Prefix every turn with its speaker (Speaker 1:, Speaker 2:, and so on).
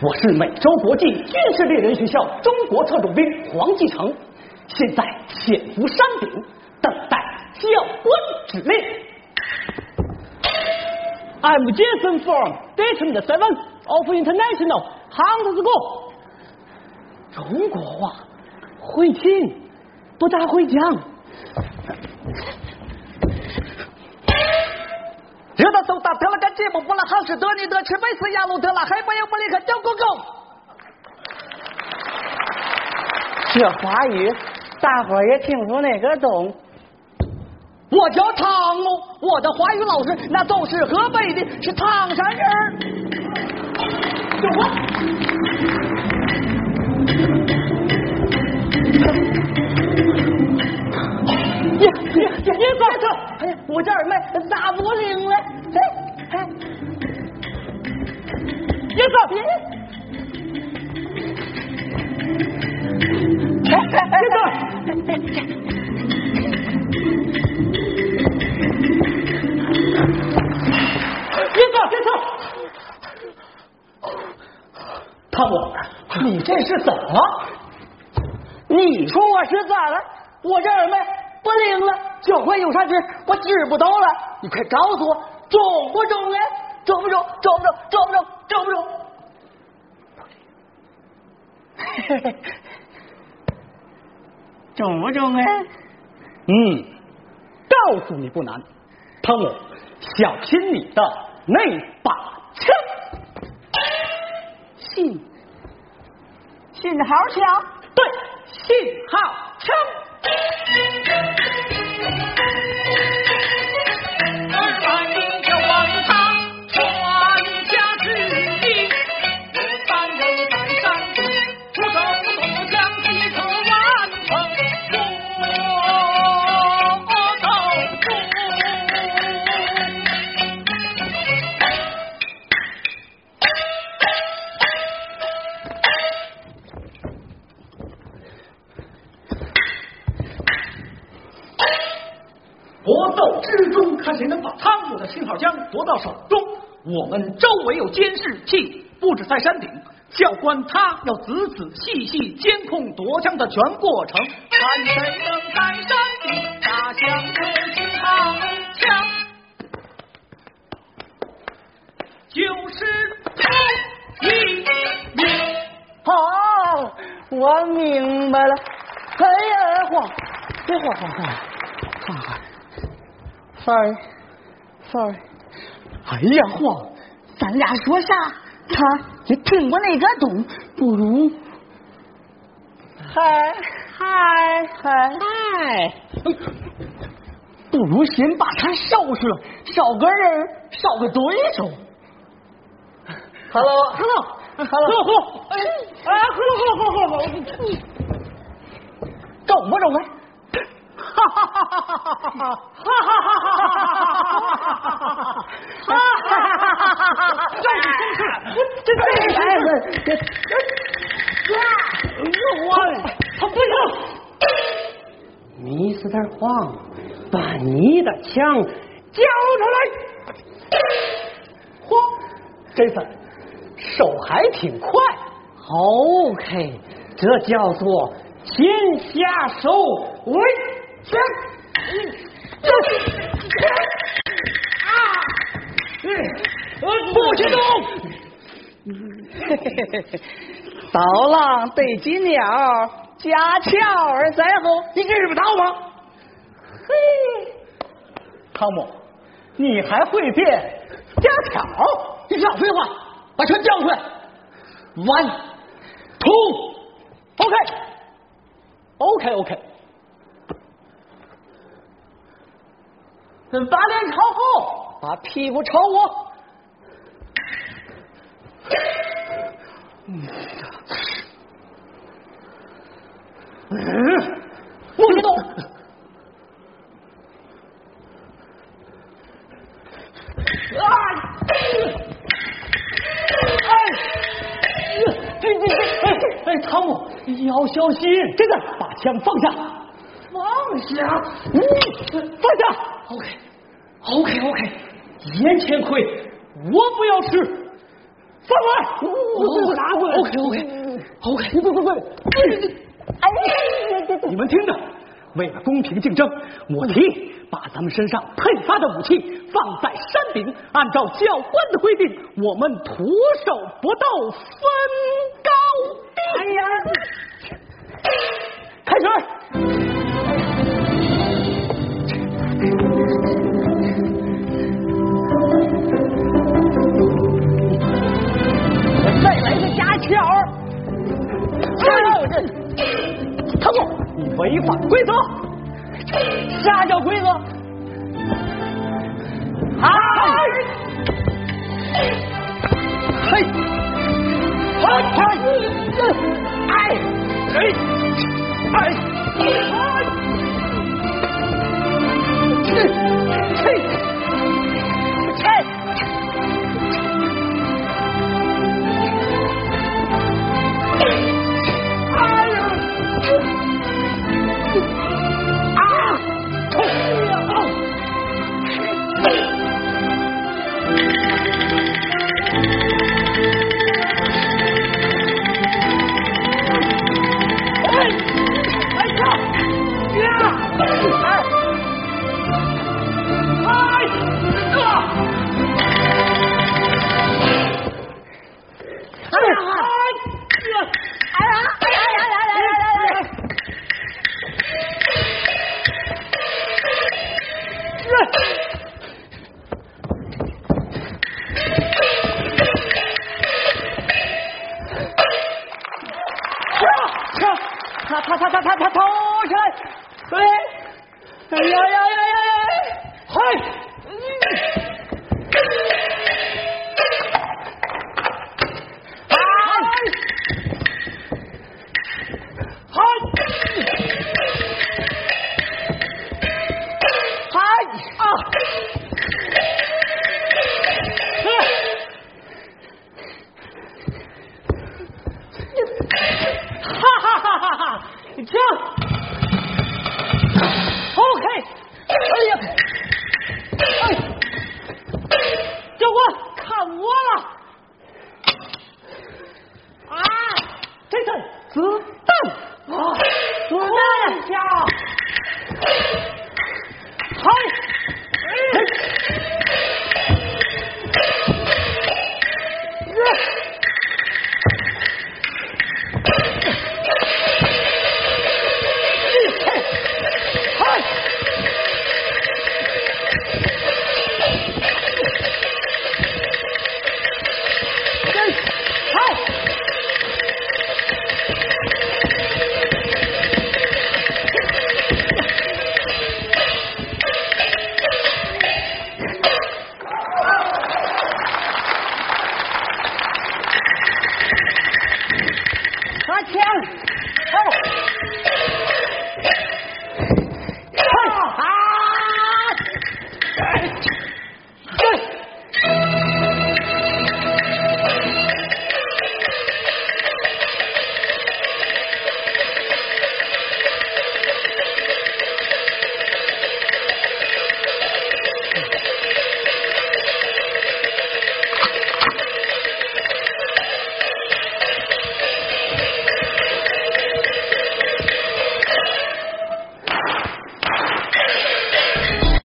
Speaker 1: 我是美洲国际军事猎人学校中国特种兵黄继成，现在潜伏山顶，等待教官指令。I'm Jason from Dayton Seven of International Hunter School。中国话会听，不大会讲。
Speaker 2: 热的搜打特了个节目，布拉哈斯德尼德吃美斯亚路德拉海波有布里克叫狗狗。
Speaker 3: 这华语大伙儿也听出那个懂。
Speaker 2: 我叫汤姆，我的华语老师那都是河北的，是唐山人。
Speaker 1: 有话。
Speaker 3: 我这儿没大不灵了。哎哎，
Speaker 1: 别走！别走！别走！别走！汤姆，你这是怎么了？
Speaker 3: 你说我是咋了？我这耳麦不灵了，脚踝有啥事？我知不到了。你快告诉我，中不中哎？中不中？中不中？中不中？中不中？嘿嘿，中不中哎？
Speaker 1: 嗯，告诉你不难，汤姆，小心你的那把枪。
Speaker 3: 信信号枪，
Speaker 1: 对，信号枪。搏斗之中，看谁能把汤姆的信号枪夺到手中。我们周围有监视器，不止在山顶。教官他要仔仔细细监控夺枪的全过程，看谁能在山顶打响这信号枪，就是头一名。
Speaker 3: 好，我明白了。哎呀，晃，别晃晃晃，晃晃。Sorry，Sorry。哎呀，晃，咱俩说啥？他也听不那个懂，不如。嗨嗨嗨嗨！不如先把他收拾了，少个人，少个对手。Hello，Hello，Hello，哎哎，Hello，Hello，Hello，中不中啊？哈哈哈哈哈哈哈哈！哈哈哈哈哈站住松开我
Speaker 1: 这是
Speaker 3: 哎
Speaker 1: 我他不行
Speaker 3: 你是在晃把你的枪交出来
Speaker 1: 嚯这次手还挺快
Speaker 3: ok 这叫做先下手为强 刀郎对金鸟，架桥而在后，你知不道吗？
Speaker 1: 嘿，汤姆，你还会变架桥？你少废话，把拳交出来！One, two, OK, OK, OK。把脸朝后，把屁股朝我。嗯，不许动！啊！哎！这这这！哎哎，汤姆，要小心！真的，把枪放下，放下！放下。OK，OK，OK，眼前亏，我不要吃。
Speaker 3: 放过来，我拿过来。OK OK OK，不不不，哎呀，
Speaker 1: 你们听着，为了公平竞争，我提议把咱们身上配发的武器放在山顶，按照教官的规定，我们徒手搏斗，分高低。
Speaker 3: 哎呀，开始。
Speaker 1: 违反规则，
Speaker 3: 啥叫规则？啊！嘿，嘿，哎，哎，哎，